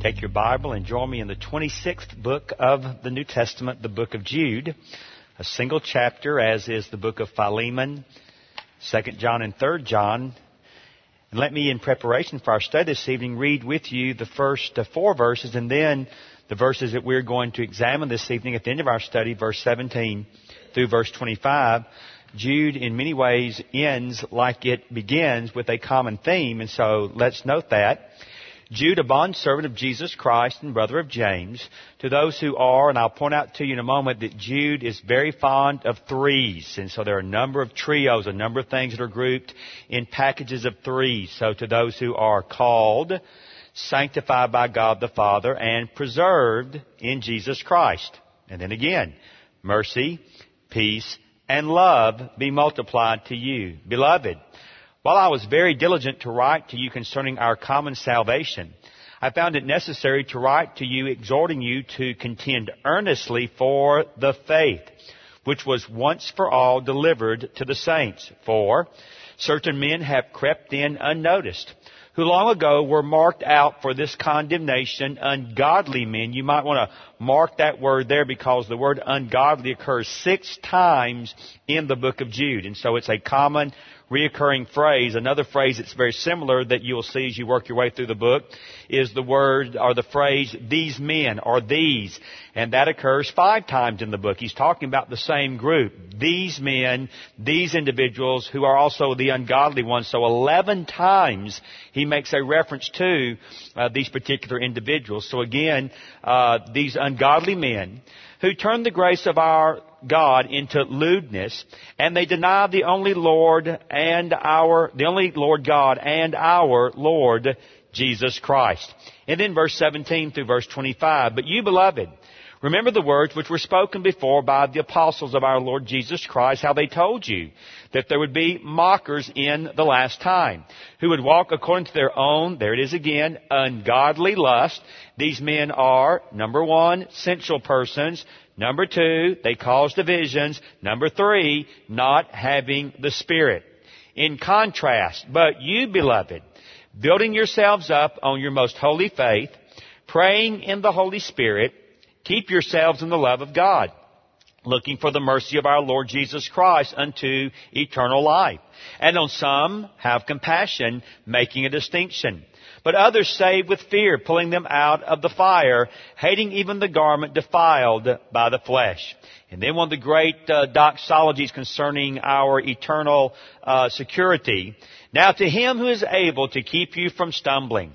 Take your Bible and join me in the 26th book of the New Testament, the book of Jude. A single chapter, as is the book of Philemon, 2nd John, and 3rd John. And let me, in preparation for our study this evening, read with you the first uh, four verses and then the verses that we're going to examine this evening at the end of our study, verse 17 through verse 25. Jude, in many ways, ends like it begins with a common theme, and so let's note that. Jude, a bondservant of Jesus Christ and brother of James, to those who are, and I'll point out to you in a moment that Jude is very fond of threes, and so there are a number of trios, a number of things that are grouped in packages of threes. So to those who are called, sanctified by God the Father, and preserved in Jesus Christ. And then again, mercy, peace, and love be multiplied to you. Beloved, while I was very diligent to write to you concerning our common salvation, I found it necessary to write to you exhorting you to contend earnestly for the faith, which was once for all delivered to the saints. For certain men have crept in unnoticed, who long ago were marked out for this condemnation, ungodly men. You might want to mark that word there because the word ungodly occurs six times in the book of Jude. And so it's a common reoccurring phrase, another phrase that's very similar that you'll see as you work your way through the book, is the word or the phrase, these men or these. And that occurs five times in the book. He's talking about the same group. These men, these individuals who are also the ungodly ones. So 11 times he makes a reference to uh, these particular individuals. So again, uh, these ungodly men who turn the grace of our God into lewdness, and they deny the only Lord and our, the only Lord God and our Lord Jesus Christ. And then verse 17 through verse 25. But you beloved, remember the words which were spoken before by the apostles of our Lord Jesus Christ, how they told you that there would be mockers in the last time, who would walk according to their own, there it is again, ungodly lust. These men are, number one, sensual persons, Number two, they cause divisions. Number three, not having the Spirit. In contrast, but you, beloved, building yourselves up on your most holy faith, praying in the Holy Spirit, keep yourselves in the love of God, looking for the mercy of our Lord Jesus Christ unto eternal life. And on some, have compassion, making a distinction but others save with fear, pulling them out of the fire, hating even the garment defiled by the flesh. And then one of the great uh, doxologies concerning our eternal uh, security. Now to him who is able to keep you from stumbling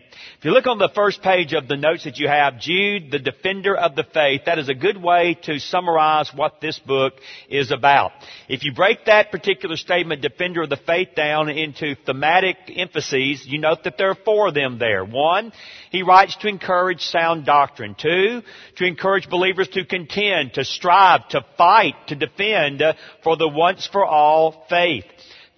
If you look on the first page of the notes that you have, Jude, the defender of the faith, that is a good way to summarize what this book is about. If you break that particular statement, defender of the faith, down into thematic emphases, you note that there are four of them there. One, he writes to encourage sound doctrine. Two, to encourage believers to contend, to strive, to fight, to defend for the once for all faith.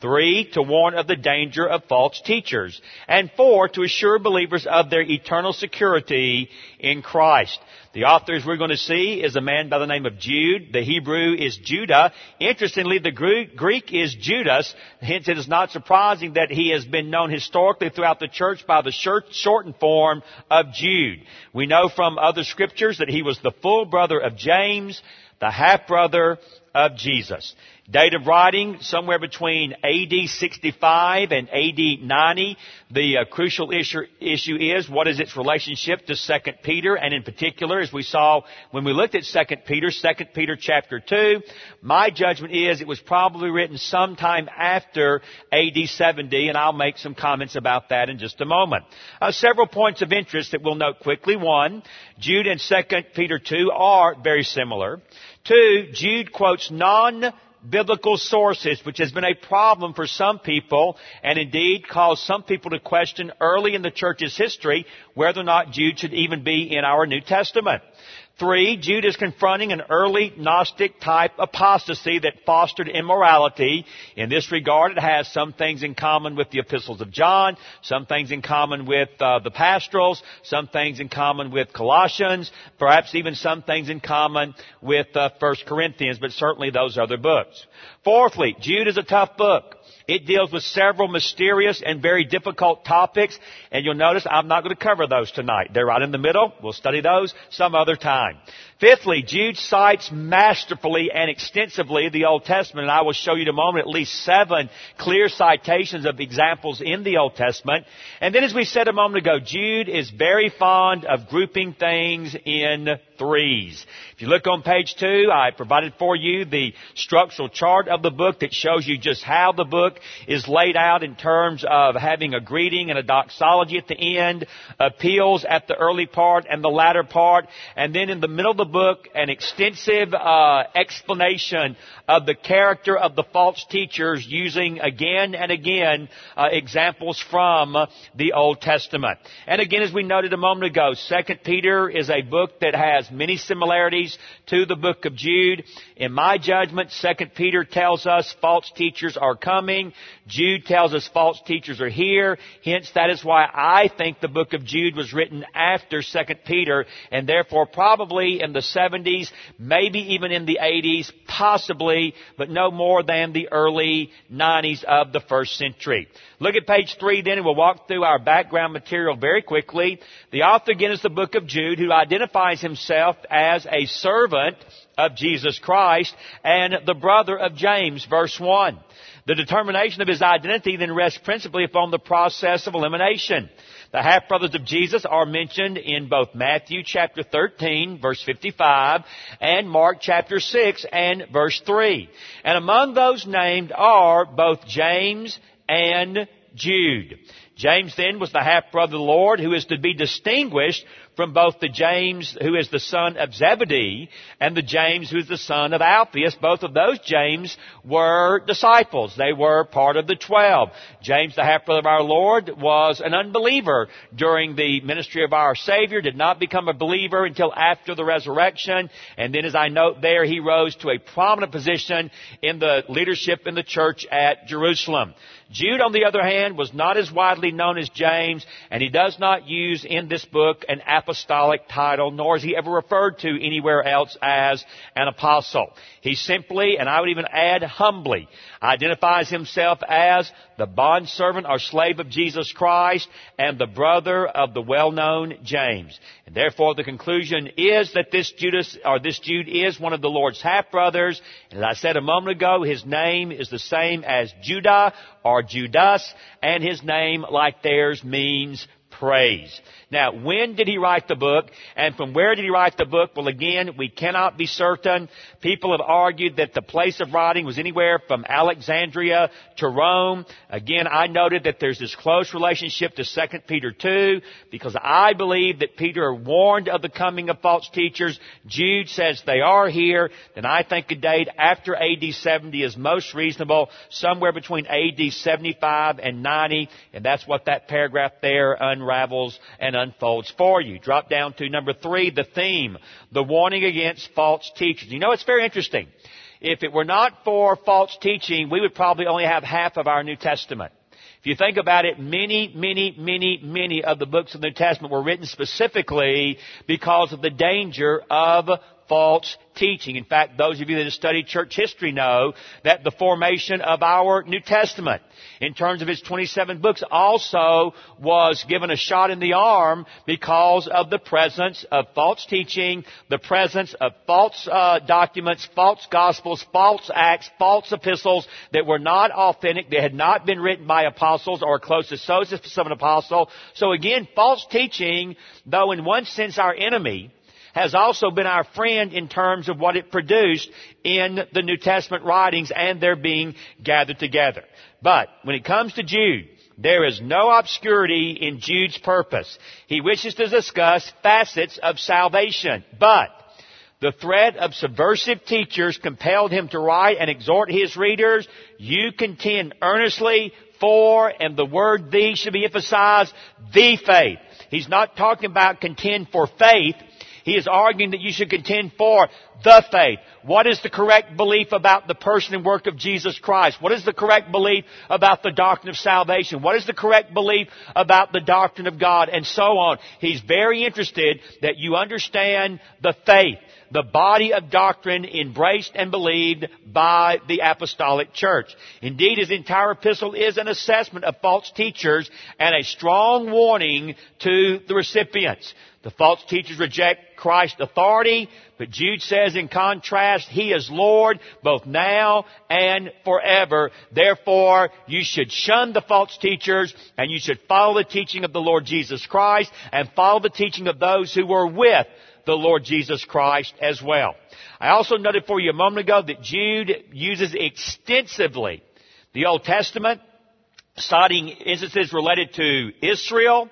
Three, to warn of the danger of false teachers. And four, to assure believers of their eternal security in Christ. The author, we're going to see, is a man by the name of Jude. The Hebrew is Judah. Interestingly, the Greek is Judas. Hence, it is not surprising that he has been known historically throughout the church by the shortened form of Jude. We know from other scriptures that he was the full brother of James, the half-brother of Jesus. Date of writing, somewhere between AD 65 and AD 90. The uh, crucial issue, issue is what is its relationship to 2 Peter, and in particular, as we saw when we looked at 2 Peter, 2 Peter chapter 2, my judgment is it was probably written sometime after AD 70, and I'll make some comments about that in just a moment. Uh, several points of interest that we'll note quickly. One, Jude and 2 Peter 2 are very similar. Two, Jude quotes non biblical sources, which has been a problem for some people and indeed caused some people to question early in the church's history whether or not Jude should even be in our New Testament. Three, Jude is confronting an early Gnostic type apostasy that fostered immorality. In this regard, it has some things in common with the epistles of John, some things in common with uh, the pastorals, some things in common with Colossians, perhaps even some things in common with uh, First Corinthians, but certainly those other books. Fourthly, Jude is a tough book. It deals with several mysterious and very difficult topics, and you'll notice I'm not going to cover those tonight. They're right in the middle. We'll study those some other time. Fifthly, Jude cites masterfully and extensively the Old Testament, and I will show you in a moment at least seven clear citations of examples in the Old Testament. And then as we said a moment ago, Jude is very fond of grouping things in threes. If you look on page two, I provided for you the structural chart of the book that shows you just how the book is laid out in terms of having a greeting and a doxology at the end, appeals at the early part and the latter part, and then in the middle of the book an extensive uh, explanation of the character of the false teachers using again and again uh, examples from the Old Testament. And again, as we noted a moment ago, Second Peter is a book that has many similarities to the book of Jude. In my judgment, Second Peter tells us false teachers are coming. Jude tells us false teachers are here. Hence, that is why I think the book of Jude was written after Second Peter, and therefore probably in the 70s, maybe even in the 80s, possibly, but no more than the early 90s of the first century. Look at page three then, and we'll walk through our background material very quickly. The author again is the book of Jude, who identifies himself as a servant of Jesus Christ and the brother of James, verse 1. The determination of his identity then rests principally upon the process of elimination. The half brothers of Jesus are mentioned in both Matthew chapter 13 verse 55 and Mark chapter 6 and verse 3. And among those named are both James and Jude. James then was the half brother of the Lord who is to be distinguished from both the James who is the son of Zebedee and the James who is the son of Alphaeus. Both of those James were disciples. They were part of the twelve. James, the half-brother of our Lord, was an unbeliever during the ministry of our Savior, did not become a believer until after the resurrection, and then as I note there, he rose to a prominent position in the leadership in the church at Jerusalem. Jude, on the other hand, was not as widely known as James, and he does not use in this book an apostolic title, nor is he ever referred to anywhere else as an apostle. He simply, and I would even add humbly, identifies himself as the bondservant or slave of Jesus Christ and the brother of the well-known James. And therefore the conclusion is that this Judas, or this Jude is one of the Lord's half-brothers. And as I said a moment ago, his name is the same as Judah or Judas, and his name, like theirs, means praise. Now, when did he write the book? And from where did he write the book? Well, again, we cannot be certain. People have argued that the place of writing was anywhere from Alexandria to Rome. Again, I noted that there's this close relationship to 2 Peter 2 because I believe that Peter warned of the coming of false teachers. Jude says they are here. Then I think a date after AD 70 is most reasonable, somewhere between AD 75 and 90. And that's what that paragraph there unravels and unfolds for you. Drop down to number three, the theme, the warning against false teachers. You know, it's very interesting. If it were not for false teaching, we would probably only have half of our New Testament. If you think about it, many, many, many, many of the books of the New Testament were written specifically because of the danger of false teaching. In fact, those of you that have studied church history know that the formation of our New Testament, in terms of its 27 books, also was given a shot in the arm because of the presence of false teaching, the presence of false uh, documents, false gospels, false acts, false epistles that were not authentic, they had not been written by apostles or close associates of an apostle. So again, false teaching, though in one sense our enemy, has also been our friend in terms of what it produced in the New Testament writings and their being gathered together. But when it comes to Jude, there is no obscurity in Jude's purpose. He wishes to discuss facets of salvation, but the threat of subversive teachers compelled him to write and exhort his readers, you contend earnestly for, and the word the should be emphasized, the faith. He's not talking about contend for faith. He is arguing that you should contend for the faith. What is the correct belief about the person and work of Jesus Christ? What is the correct belief about the doctrine of salvation? What is the correct belief about the doctrine of God? And so on. He's very interested that you understand the faith the body of doctrine embraced and believed by the apostolic church. Indeed, his entire epistle is an assessment of false teachers and a strong warning to the recipients. The false teachers reject Christ's authority, but Jude says in contrast, He is Lord both now and forever. Therefore, you should shun the false teachers and you should follow the teaching of the Lord Jesus Christ and follow the teaching of those who were with the Lord Jesus Christ as well. I also noted for you a moment ago that Jude uses extensively the Old Testament, citing instances related to Israel,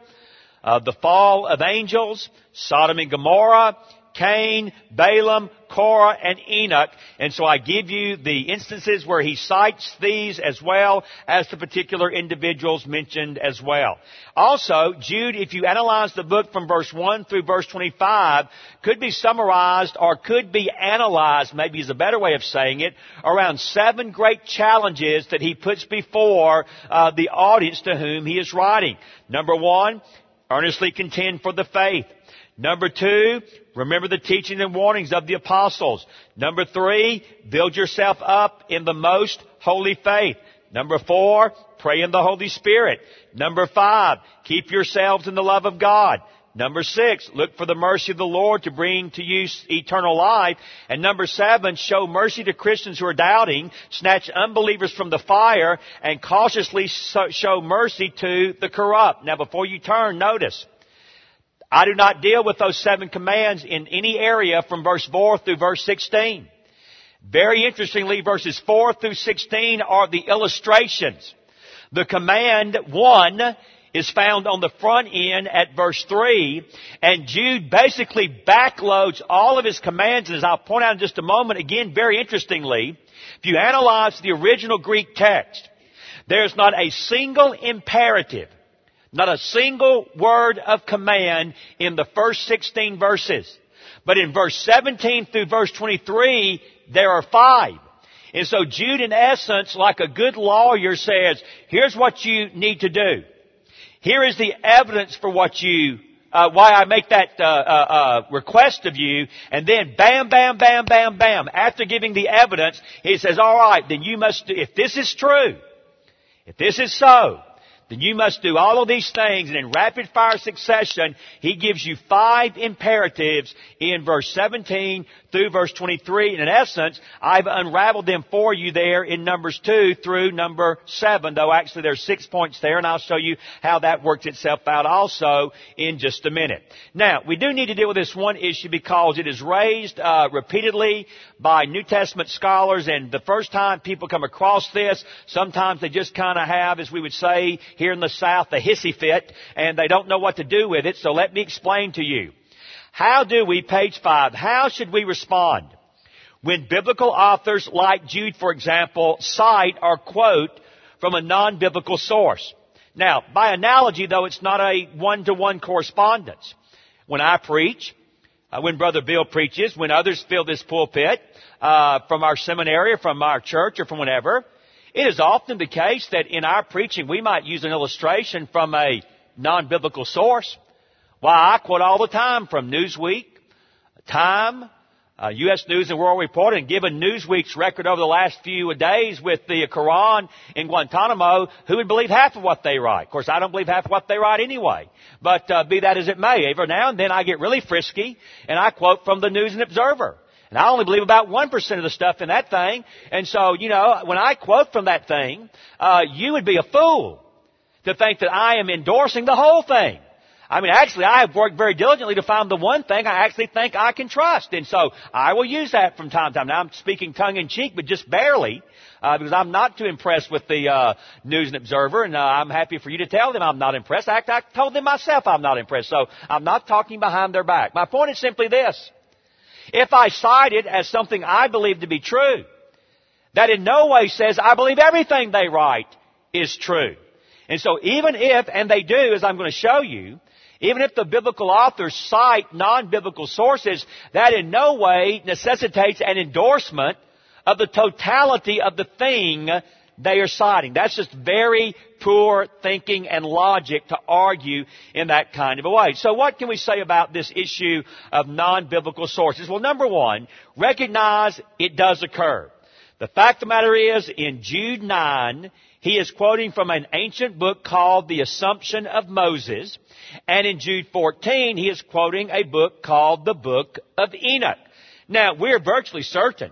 uh, the fall of angels, Sodom and Gomorrah, Cain, Balaam, Korah, and Enoch. And so I give you the instances where he cites these as well as the particular individuals mentioned as well. Also, Jude, if you analyze the book from verse 1 through verse 25, could be summarized or could be analyzed, maybe is a better way of saying it, around seven great challenges that he puts before uh, the audience to whom he is writing. Number one, Earnestly contend for the faith. Number two, remember the teaching and warnings of the apostles. Number three, build yourself up in the most holy faith. Number four, pray in the Holy Spirit. Number five, keep yourselves in the love of God. Number six, look for the mercy of the Lord to bring to you eternal life. And number seven, show mercy to Christians who are doubting, snatch unbelievers from the fire, and cautiously show mercy to the corrupt. Now before you turn, notice, I do not deal with those seven commands in any area from verse 4 through verse 16. Very interestingly, verses 4 through 16 are the illustrations. The command one is found on the front end at verse 3, and Jude basically backloads all of his commands, and as I'll point out in just a moment, again, very interestingly, if you analyze the original Greek text, there's not a single imperative, not a single word of command in the first 16 verses. But in verse 17 through verse 23, there are five. And so Jude, in essence, like a good lawyer says, here's what you need to do. Here is the evidence for what you, uh, why I make that uh, uh, uh, request of you, and then bam, bam, bam, bam, bam. After giving the evidence, he says, "All right, then you must. do, If this is true, if this is so, then you must do all of these things. And in rapid fire succession, he gives you five imperatives in verse 17 through verse 23. And in essence, I've unraveled them for you there in Numbers 2 through number 7, though actually there's six points there, and I'll show you how that works itself out also in just a minute. Now, we do need to deal with this one issue because it is raised uh, repeatedly by New Testament scholars, and the first time people come across this, sometimes they just kind of have, as we would say here in the South, a hissy fit, and they don't know what to do with it, so let me explain to you. How do we, page five, how should we respond when biblical authors like Jude, for example, cite or quote from a non-biblical source? Now, by analogy, though, it's not a one-to-one correspondence. When I preach, uh, when Brother Bill preaches, when others fill this pulpit, uh, from our seminary, or from our church, or from whatever, it is often the case that in our preaching we might use an illustration from a non-biblical source. Why, I quote all the time from Newsweek, Time, uh, U.S. News and World Report and given Newsweek's record over the last few days with the Quran in Guantanamo, who would believe half of what they write? Of course, I don't believe half of what they write anyway. But uh, be that as it may, every now and then I get really frisky and I quote from the News and Observer. And I only believe about 1% of the stuff in that thing. And so, you know, when I quote from that thing, uh, you would be a fool to think that I am endorsing the whole thing. I mean, actually, I have worked very diligently to find the one thing I actually think I can trust. And so I will use that from time to time. Now I'm speaking tongue in cheek, but just barely, uh, because I'm not too impressed with the, uh, News and Observer, and uh, I'm happy for you to tell them I'm not impressed. I, I told them myself I'm not impressed, so I'm not talking behind their back. My point is simply this. If I cite it as something I believe to be true, that in no way says I believe everything they write is true. And so even if, and they do, as I'm going to show you, even if the biblical authors cite non-biblical sources, that in no way necessitates an endorsement of the totality of the thing they are citing. That's just very poor thinking and logic to argue in that kind of a way. So what can we say about this issue of non-biblical sources? Well, number one, recognize it does occur. The fact of the matter is, in Jude 9, he is quoting from an ancient book called The Assumption of Moses. And in Jude 14, he is quoting a book called the Book of Enoch. Now, we're virtually certain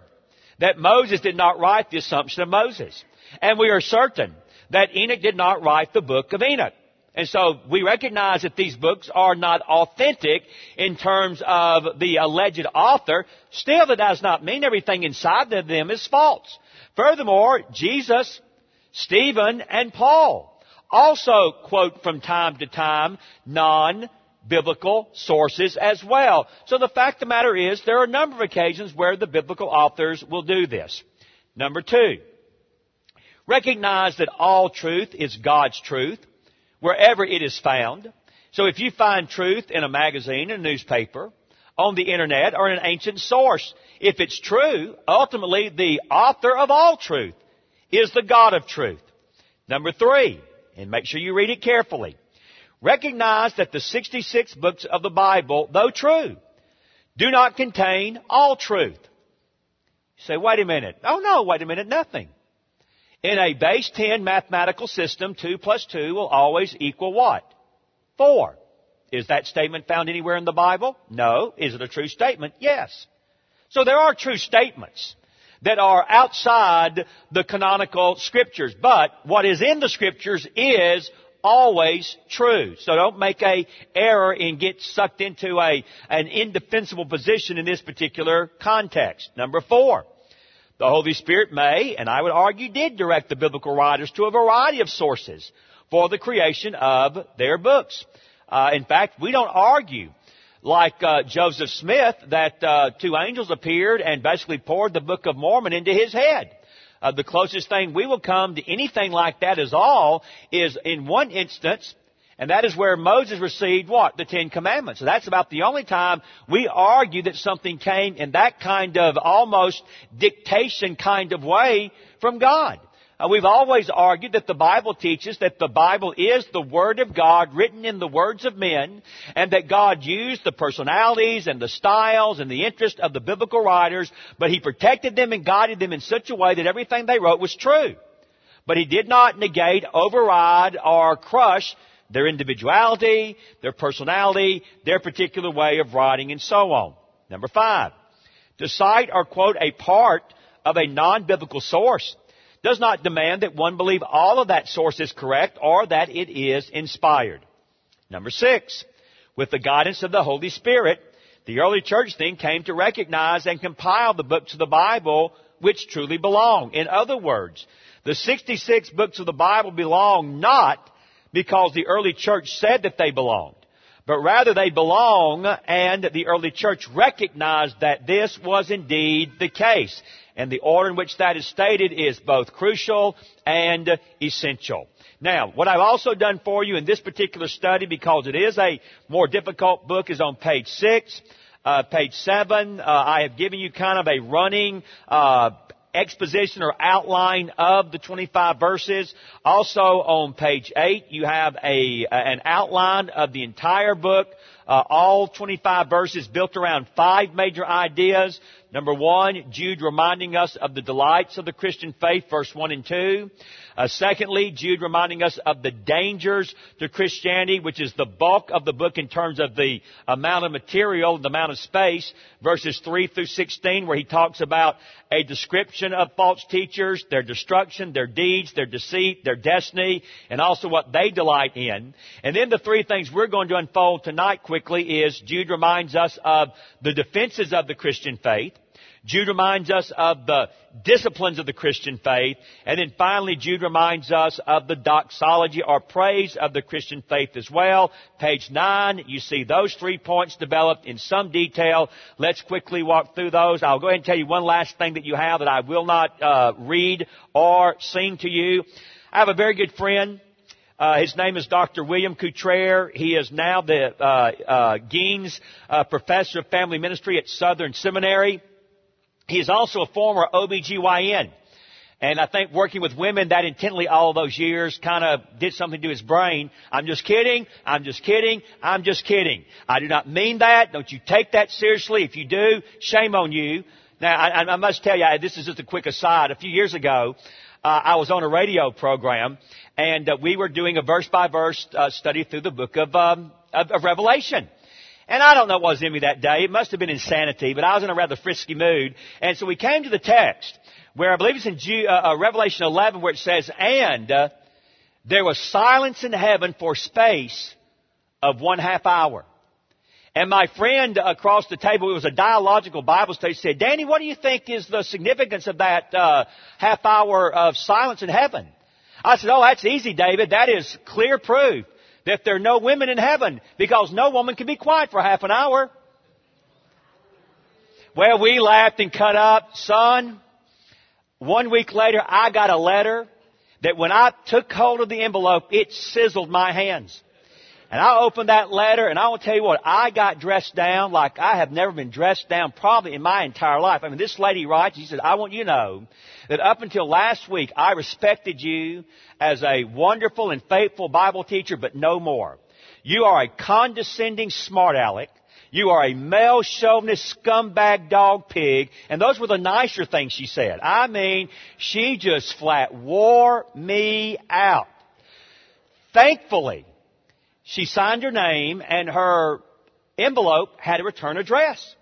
that Moses did not write the Assumption of Moses. And we are certain that Enoch did not write the Book of Enoch. And so we recognize that these books are not authentic in terms of the alleged author. Still, that does not mean everything inside of them is false. Furthermore, Jesus Stephen and Paul also quote from time to time non-biblical sources as well. So the fact of the matter is there are a number of occasions where the biblical authors will do this. Number two, recognize that all truth is God's truth wherever it is found. So if you find truth in a magazine, a newspaper, on the internet, or in an ancient source, if it's true, ultimately the author of all truth is the God of truth. Number three, and make sure you read it carefully. Recognize that the 66 books of the Bible, though true, do not contain all truth. You say, wait a minute. Oh no, wait a minute, nothing. In a base 10 mathematical system, 2 plus 2 will always equal what? 4. Is that statement found anywhere in the Bible? No. Is it a true statement? Yes. So there are true statements that are outside the canonical scriptures. But what is in the scriptures is always true. So don't make a error and get sucked into a, an indefensible position in this particular context. Number four. The Holy Spirit may, and I would argue did direct the biblical writers to a variety of sources for the creation of their books. Uh, in fact, we don't argue like uh, Joseph Smith that uh, two angels appeared and basically poured the Book of Mormon into his head. Uh, the closest thing we will come to anything like that is all is in one instance, and that is where Moses received what? The Ten Commandments. So that's about the only time we argue that something came in that kind of almost dictation kind of way from God. Uh, we've always argued that the Bible teaches that the Bible is the Word of God written in the words of men, and that God used the personalities and the styles and the interest of the biblical writers, but He protected them and guided them in such a way that everything they wrote was true. But He did not negate, override, or crush their individuality, their personality, their particular way of writing, and so on. Number five, to cite or quote a part of a non-biblical source does not demand that one believe all of that source is correct or that it is inspired. Number six, with the guidance of the Holy Spirit, the early church then came to recognize and compile the books of the Bible which truly belong. In other words, the 66 books of the Bible belong not because the early church said that they belonged, but rather they belong and the early church recognized that this was indeed the case and the order in which that is stated is both crucial and essential. Now, what I've also done for you in this particular study, because it is a more difficult book, is on page six. Uh, page seven, uh, I have given you kind of a running uh, exposition or outline of the 25 verses. Also on page 8, you have a, an outline of the entire book. Uh, all 25 verses built around five major ideas. Number one, Jude reminding us of the delights of the Christian faith, verse 1 and 2. Uh, secondly, Jude reminding us of the dangers to Christianity, which is the bulk of the book in terms of the amount of material, the amount of space, verses 3 through 16, where he talks about a description of false teachers, their destruction, their deeds, their deceit, their destiny, and also what they delight in. And then the three things we're going to unfold tonight quickly is Jude reminds us of the defenses of the Christian faith. Jude reminds us of the disciplines of the Christian faith. And then finally, Jude reminds us of the doxology or praise of the Christian faith as well. Page 9, you see those three points developed in some detail. Let's quickly walk through those. I'll go ahead and tell you one last thing that you have that I will not uh, read or sing to you. I have a very good friend. Uh, his name is Dr. William Cottrell. He is now the uh, uh, Gaines uh, Professor of Family Ministry at Southern Seminary. He is also a former OBGYN. And I think working with women that intently all those years kind of did something to his brain. I'm just kidding. I'm just kidding. I'm just kidding. I do not mean that. Don't you take that seriously. If you do, shame on you. Now, I, I must tell you, this is just a quick aside. A few years ago, uh, I was on a radio program, and uh, we were doing a verse by verse study through the book of, um, of, of Revelation. And I don't know what was in me that day. It must have been insanity, but I was in a rather frisky mood. And so we came to the text where I believe it's in uh, uh, Revelation 11 where it says, and uh, there was silence in heaven for space of one half hour. And my friend across the table, it was a dialogical Bible study, said, Danny, what do you think is the significance of that uh, half hour of silence in heaven? I said, oh, that's easy, David. That is clear proof that there are no women in heaven because no woman can be quiet for half an hour. Well, we laughed and cut up. Son, one week later, I got a letter that when I took hold of the envelope, it sizzled my hands. And I opened that letter and I will tell you what, I got dressed down like I have never been dressed down probably in my entire life. I mean, this lady writes, she said, I want you to know that up until last week, I respected you as a wonderful and faithful Bible teacher, but no more. You are a condescending smart aleck. You are a male chauvinist scumbag dog pig. And those were the nicer things she said. I mean, she just flat wore me out. Thankfully, she signed her name and her envelope had a return address.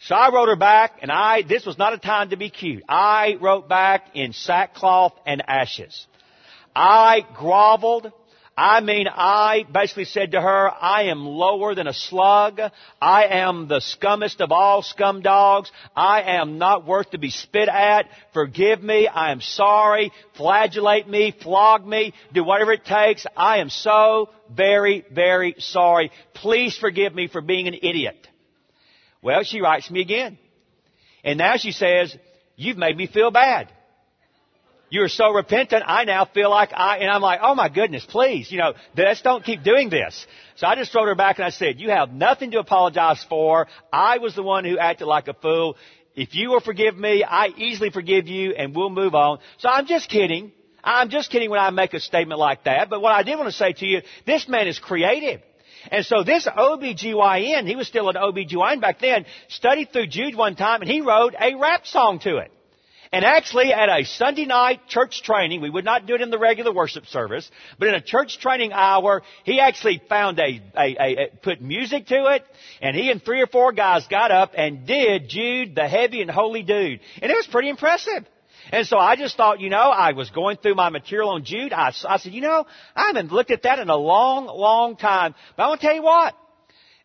So I wrote her back and I, this was not a time to be cute. I wrote back in sackcloth and ashes. I groveled. I mean, I basically said to her, I am lower than a slug. I am the scummest of all scum dogs. I am not worth to be spit at. Forgive me. I am sorry. Flagellate me. Flog me. Do whatever it takes. I am so very, very sorry. Please forgive me for being an idiot. Well, she writes me again. And now she says, you've made me feel bad. You're so repentant, I now feel like I, and I'm like, oh my goodness, please, you know, let's don't keep doing this. So I just wrote her back and I said, you have nothing to apologize for. I was the one who acted like a fool. If you will forgive me, I easily forgive you and we'll move on. So I'm just kidding. I'm just kidding when I make a statement like that. But what I did want to say to you, this man is creative. And so this OBGYN, he was still an OBGYN back then, studied through Jude one time and he wrote a rap song to it. And actually, at a Sunday night church training, we would not do it in the regular worship service, but in a church training hour, he actually found a, a, a, a, put music to it, and he and three or four guys got up and did Jude, the heavy and holy dude. And it was pretty impressive. And so I just thought, you know, I was going through my material on Jude. I, I said, you know, I haven't looked at that in a long, long time. But I want to tell you what.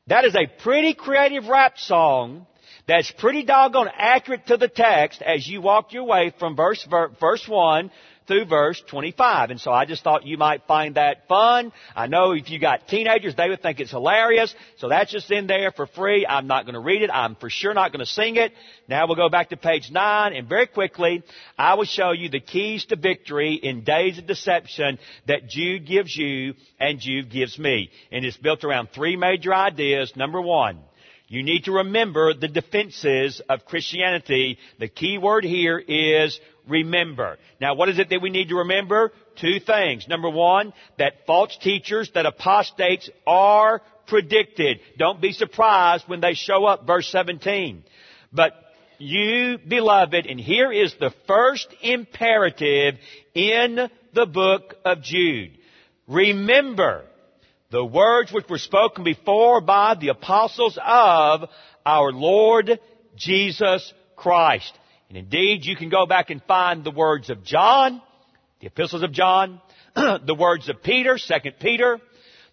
That is a pretty creative rap song that's pretty doggone accurate to the text as you walk your way from verse, verse 1 through verse 25. And so I just thought you might find that fun. I know if you got teenagers, they would think it's hilarious. So that's just in there for free. I'm not going to read it. I'm for sure not going to sing it. Now we'll go back to page 9 and very quickly I will show you the keys to victory in days of deception that Jude gives you and Jude gives me. And it's built around three major ideas. Number one, You need to remember the defenses of Christianity. The key word here is remember. Now what is it that we need to remember? Two things. Number one, that false teachers, that apostates are predicted. Don't be surprised when they show up, verse 17. But you, beloved, and here is the first imperative in the book of Jude. Remember the words which were spoken before by the apostles of our Lord Jesus Christ. And indeed, you can go back and find the words of John, the epistles of John, the words of Peter, second Peter,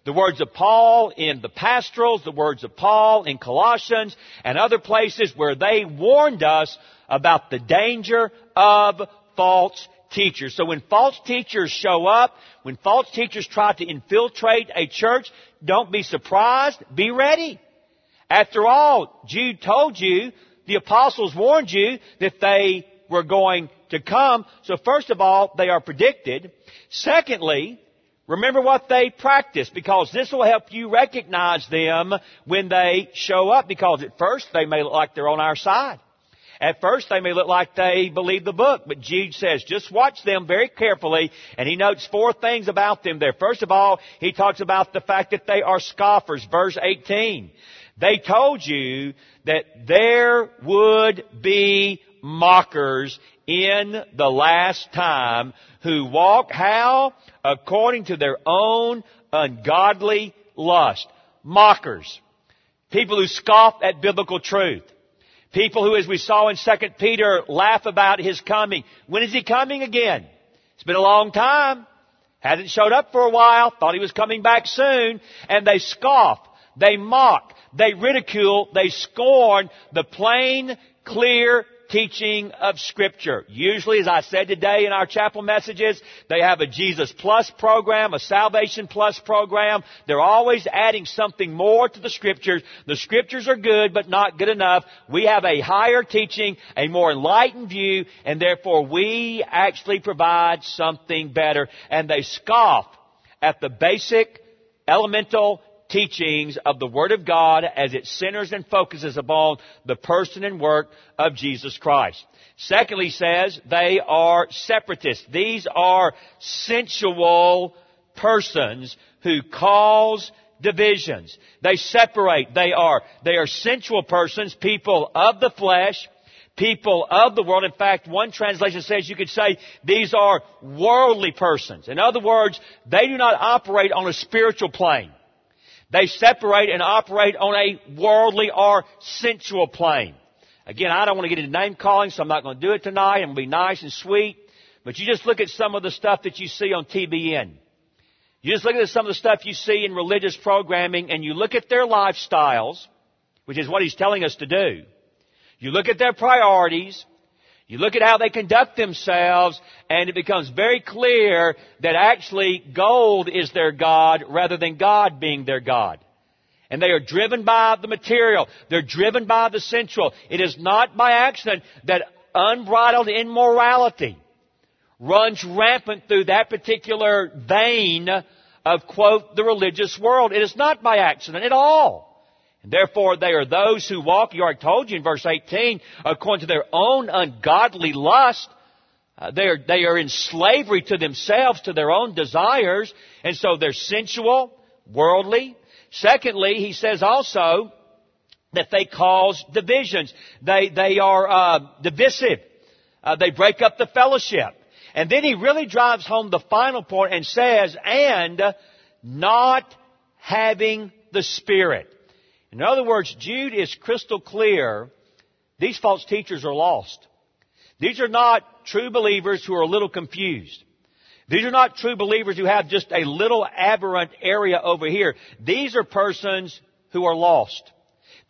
the words of Paul in the pastorals, the words of Paul in Colossians, and other places where they warned us about the danger of false teachers. So when false teachers show up, when false teachers try to infiltrate a church, don't be surprised. Be ready. After all, Jude told you, the apostles warned you that they were going to come. So first of all, they are predicted. Secondly, remember what they practice because this will help you recognize them when they show up because at first they may look like they're on our side. At first they may look like they believe the book, but Jude says, just watch them very carefully, and he notes four things about them there. First of all, he talks about the fact that they are scoffers, verse 18. They told you that there would be mockers in the last time who walk how? According to their own ungodly lust. Mockers. People who scoff at biblical truth. People who, as we saw in 2 Peter, laugh about his coming. When is he coming again? It's been a long time. Hasn't showed up for a while. Thought he was coming back soon. And they scoff. They mock. They ridicule. They scorn the plain, clear teaching of Scripture. Usually, as I said today in our chapel messages, they have a Jesus Plus program, a Salvation Plus program. They're always adding something more to the Scriptures. The Scriptures are good, but not good enough. We have a higher teaching, a more enlightened view, and therefore we actually provide something better. And they scoff at the basic, elemental teachings of the Word of God as it centers and focuses upon the person and work of Jesus Christ. Secondly says they are separatists. These are sensual persons who cause divisions. They separate. They are, they are sensual persons, people of the flesh, people of the world. In fact, one translation says you could say these are worldly persons. In other words, they do not operate on a spiritual plane. They separate and operate on a worldly or sensual plane. Again, I don't want to get into name calling, so I'm not going to do it tonight. I'm going to be nice and sweet. But you just look at some of the stuff that you see on TBN. You just look at some of the stuff you see in religious programming and you look at their lifestyles, which is what he's telling us to do. You look at their priorities, you look at how they conduct themselves, and it becomes very clear that actually gold is their God rather than God being their God. And they are driven by the material. They're driven by the sensual. It is not by accident that unbridled immorality runs rampant through that particular vein of, quote, the religious world. It is not by accident at all. Therefore, they are those who walk, you already told you in verse 18, according to their own ungodly lust. Uh, they, are, they are in slavery to themselves, to their own desires, and so they're sensual, worldly. Secondly, he says also that they cause divisions. They, they are uh, divisive. Uh, they break up the fellowship. And then he really drives home the final point and says, and not having the Spirit. In other words, Jude is crystal clear. These false teachers are lost. These are not true believers who are a little confused. These are not true believers who have just a little aberrant area over here. These are persons who are lost.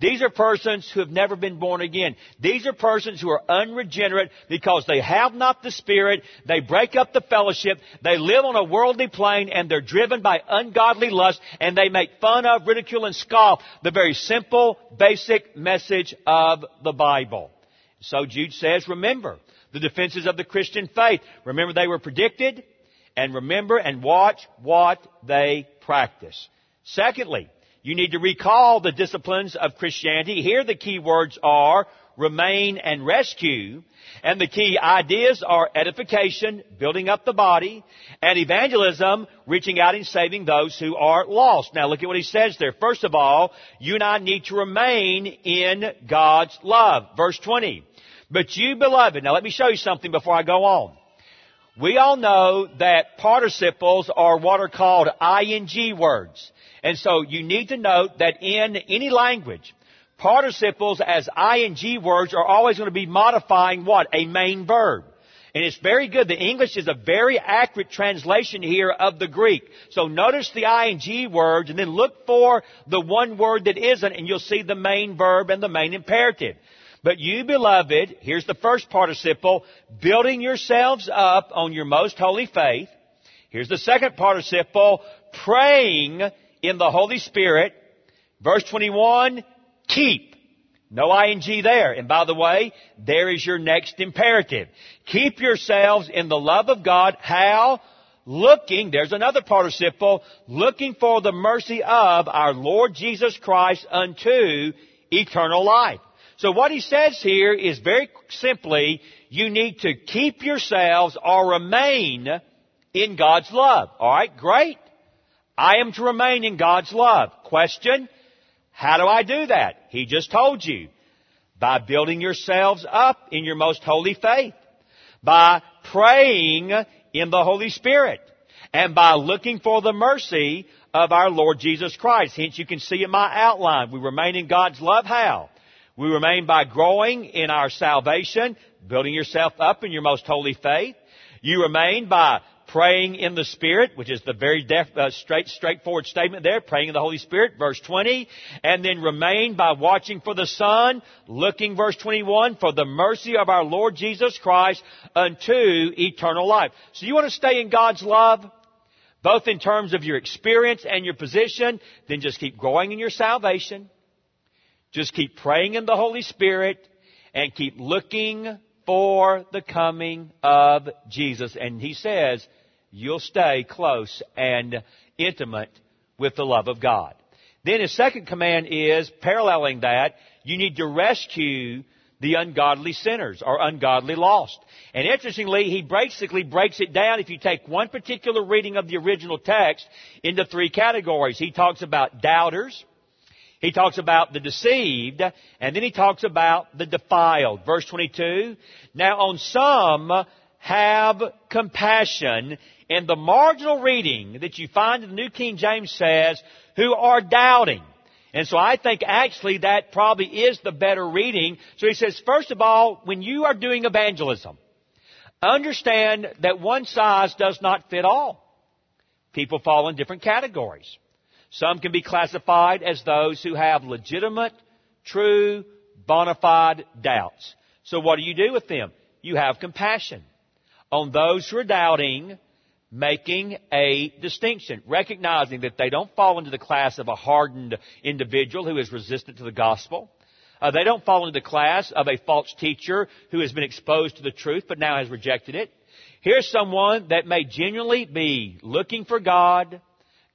These are persons who have never been born again. These are persons who are unregenerate because they have not the Spirit, they break up the fellowship, they live on a worldly plane, and they're driven by ungodly lust, and they make fun of, ridicule, and scoff the very simple, basic message of the Bible. So Jude says, remember the defenses of the Christian faith. Remember they were predicted, and remember and watch what they practice. Secondly, You need to recall the disciplines of Christianity. Here the key words are remain and rescue. And the key ideas are edification, building up the body, and evangelism, reaching out and saving those who are lost. Now look at what he says there. First of all, you and I need to remain in God's love. Verse 20. But you beloved, now let me show you something before I go on. We all know that participles are what are called ing words. And so you need to note that in any language, participles as ing words are always going to be modifying what? A main verb. And it's very good. The English is a very accurate translation here of the Greek. So notice the ing words and then look for the one word that isn't and you'll see the main verb and the main imperative. But you beloved, here's the first participle, building yourselves up on your most holy faith. Here's the second participle, praying in the Holy Spirit. Verse 21, keep. No ing there. And by the way, there is your next imperative. Keep yourselves in the love of God. How? Looking, there's another participle, looking for the mercy of our Lord Jesus Christ unto eternal life. So what he says here is very simply, you need to keep yourselves or remain in God's love. Alright, great. I am to remain in God's love. Question, how do I do that? He just told you. By building yourselves up in your most holy faith. By praying in the Holy Spirit. And by looking for the mercy of our Lord Jesus Christ. Hence you can see in my outline, we remain in God's love how? We remain by growing in our salvation, building yourself up in your most holy faith. You remain by praying in the Spirit, which is the very def, uh, straight, straightforward statement there, praying in the Holy Spirit, verse 20, and then remain by watching for the Son, looking, verse 21, for the mercy of our Lord Jesus Christ unto eternal life. So you want to stay in God's love? Both in terms of your experience and your position, then just keep growing in your salvation. Just keep praying in the Holy Spirit and keep looking for the coming of Jesus. And he says, you'll stay close and intimate with the love of God. Then his second command is, paralleling that, you need to rescue the ungodly sinners or ungodly lost. And interestingly, he basically breaks it down if you take one particular reading of the original text into three categories. He talks about doubters, he talks about the deceived, and then he talks about the defiled. Verse 22, now on some have compassion in the marginal reading that you find in the New King James says, who are doubting. And so I think actually that probably is the better reading. So he says, first of all, when you are doing evangelism, understand that one size does not fit all. People fall in different categories. Some can be classified as those who have legitimate, true, bona fide doubts. So what do you do with them? You have compassion on those who are doubting making a distinction, recognizing that they don't fall into the class of a hardened individual who is resistant to the gospel. Uh, they don't fall into the class of a false teacher who has been exposed to the truth but now has rejected it. Here's someone that may genuinely be looking for God.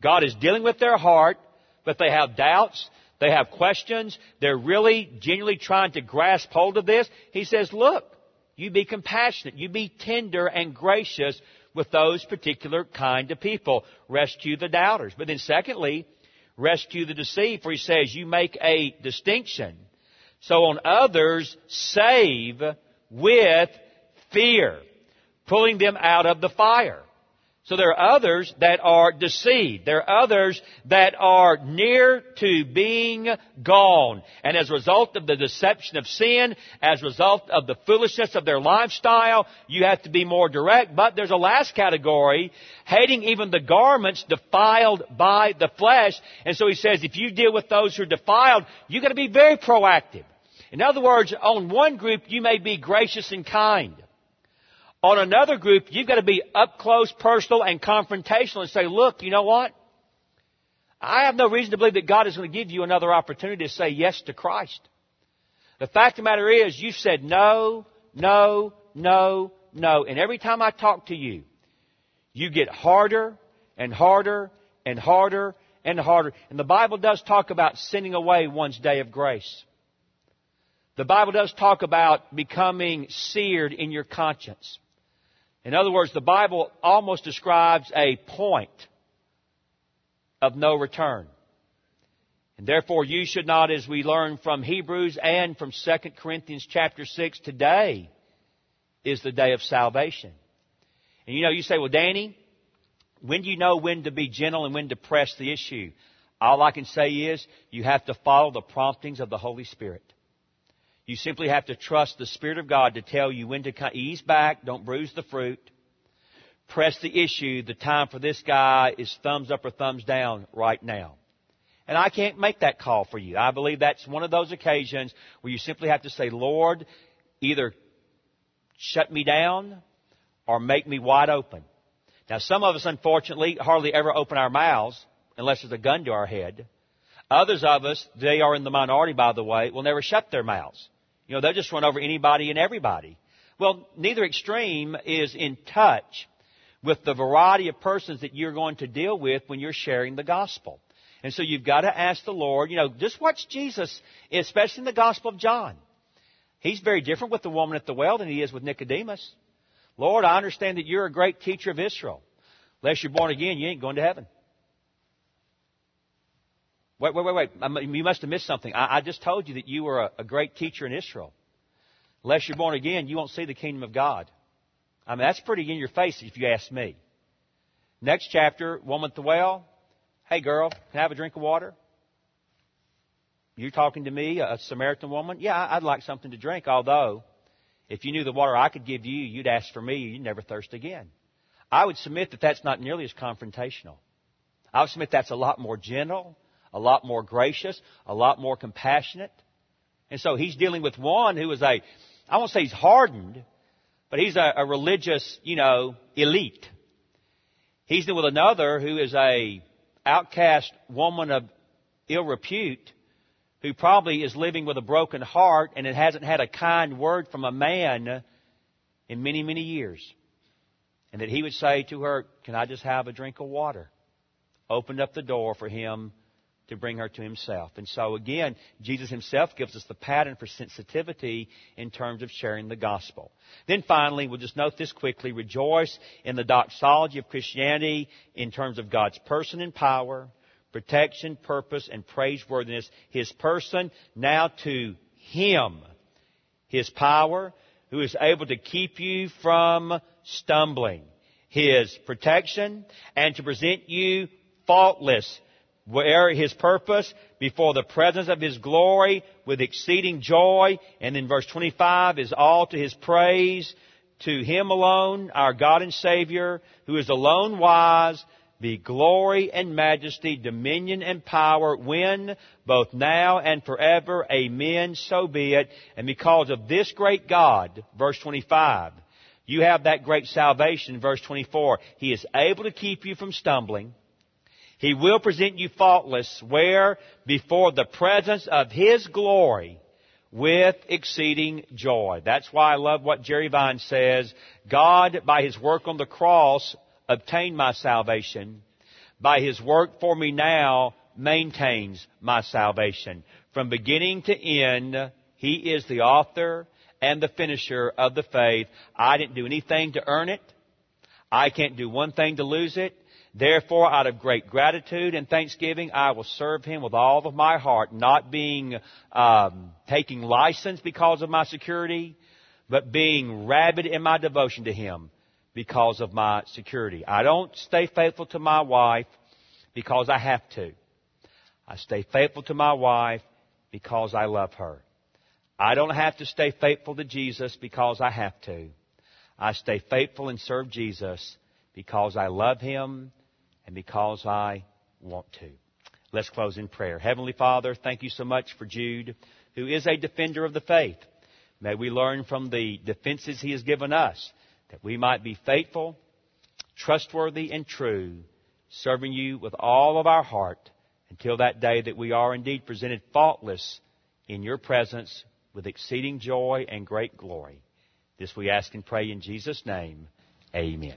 God is dealing with their heart, but they have doubts. They have questions. They're really genuinely trying to grasp hold of this. He says, look, you be compassionate. You be tender and gracious with those particular kind of people. Rescue the doubters. But then secondly, rescue the deceived, for he says you make a distinction. So on others, save with fear, pulling them out of the fire. So there are others that are deceived. There are others that are near to being gone. And as a result of the deception of sin, as a result of the foolishness of their lifestyle, you have to be more direct. But there's a last category, hating even the garments defiled by the flesh. And so he says, if you deal with those who are defiled, you've got to be very proactive. In other words, on one group, you may be gracious and kind. On another group, you've got to be up close, personal, and confrontational and say, look, you know what? I have no reason to believe that God is going to give you another opportunity to say yes to Christ. The fact of the matter is, you said no, no, no, no. And every time I talk to you, you get harder and harder and harder and harder. And the Bible does talk about sending away one's day of grace. The Bible does talk about becoming seared in your conscience. In other words, the Bible almost describes a point of no return. And therefore you should not, as we learn from Hebrews and from 2 Corinthians chapter 6, today is the day of salvation. And you know, you say, well, Danny, when do you know when to be gentle and when to press the issue? All I can say is you have to follow the promptings of the Holy Spirit. You simply have to trust the Spirit of God to tell you when to ease back, don't bruise the fruit, press the issue. The time for this guy is thumbs up or thumbs down right now. And I can't make that call for you. I believe that's one of those occasions where you simply have to say, Lord, either shut me down or make me wide open. Now, some of us, unfortunately, hardly ever open our mouths unless there's a gun to our head. Others of us, they are in the minority, by the way, will never shut their mouths. You know, they'll just run over anybody and everybody. Well, neither extreme is in touch with the variety of persons that you're going to deal with when you're sharing the gospel. And so you've got to ask the Lord, you know, just watch Jesus, especially in the Gospel of John. He's very different with the woman at the well than he is with Nicodemus. Lord, I understand that you're a great teacher of Israel. Unless you're born again, you ain't going to heaven. Wait, wait, wait, wait. You must have missed something. I, I just told you that you were a, a great teacher in Israel. Unless you're born again, you won't see the kingdom of God. I mean, that's pretty in your face if you ask me. Next chapter, woman at the well. Hey girl, can I have a drink of water? You're talking to me, a Samaritan woman? Yeah, I'd like something to drink, although if you knew the water I could give you, you'd ask for me, you'd never thirst again. I would submit that that's not nearly as confrontational. I would submit that's a lot more gentle, a lot more gracious, a lot more compassionate. And so he's dealing with one who is a, I won't say he's hardened, but he's a, a religious, you know, elite. He's dealing with another who is a outcast woman of ill repute who probably is living with a broken heart and it hasn't had a kind word from a man in many, many years. And that he would say to her, Can I just have a drink of water? Opened up the door for him to bring her to himself. And so again, Jesus himself gives us the pattern for sensitivity in terms of sharing the gospel. Then finally, we'll just note this quickly, rejoice in the doxology of Christianity in terms of God's person and power, protection, purpose, and praiseworthiness. His person, now to Him. His power, who is able to keep you from stumbling. His protection, and to present you faultless where his purpose before the presence of his glory with exceeding joy. And in verse 25 is all to his praise. To him alone, our God and Savior, who is alone wise, be glory and majesty, dominion and power, when, both now and forever. Amen. So be it. And because of this great God, verse 25, you have that great salvation, verse 24. He is able to keep you from stumbling he will present you faultless where? Before the presence of His glory with exceeding joy. That's why I love what Jerry Vines says. God, by His work on the cross, obtained my salvation. By His work for me now, maintains my salvation. From beginning to end, He is the author and the finisher of the faith. I didn't do anything to earn it. I can't do one thing to lose it. Therefore, out of great gratitude and thanksgiving, I will serve Him with all of my heart, not being um, taking license because of my security, but being rabid in my devotion to Him because of my security. I don't stay faithful to my wife because I have to. I stay faithful to my wife because I love her. I don't have to stay faithful to Jesus because I have to. I stay faithful and serve Jesus because I love Him and because I want to. Let's close in prayer. Heavenly Father, thank you so much for Jude, who is a defender of the faith. May we learn from the defenses he has given us that we might be faithful, trustworthy, and true, serving you with all of our heart until that day that we are indeed presented faultless in your presence with exceeding joy and great glory. This we ask and pray in Jesus' name. Amen.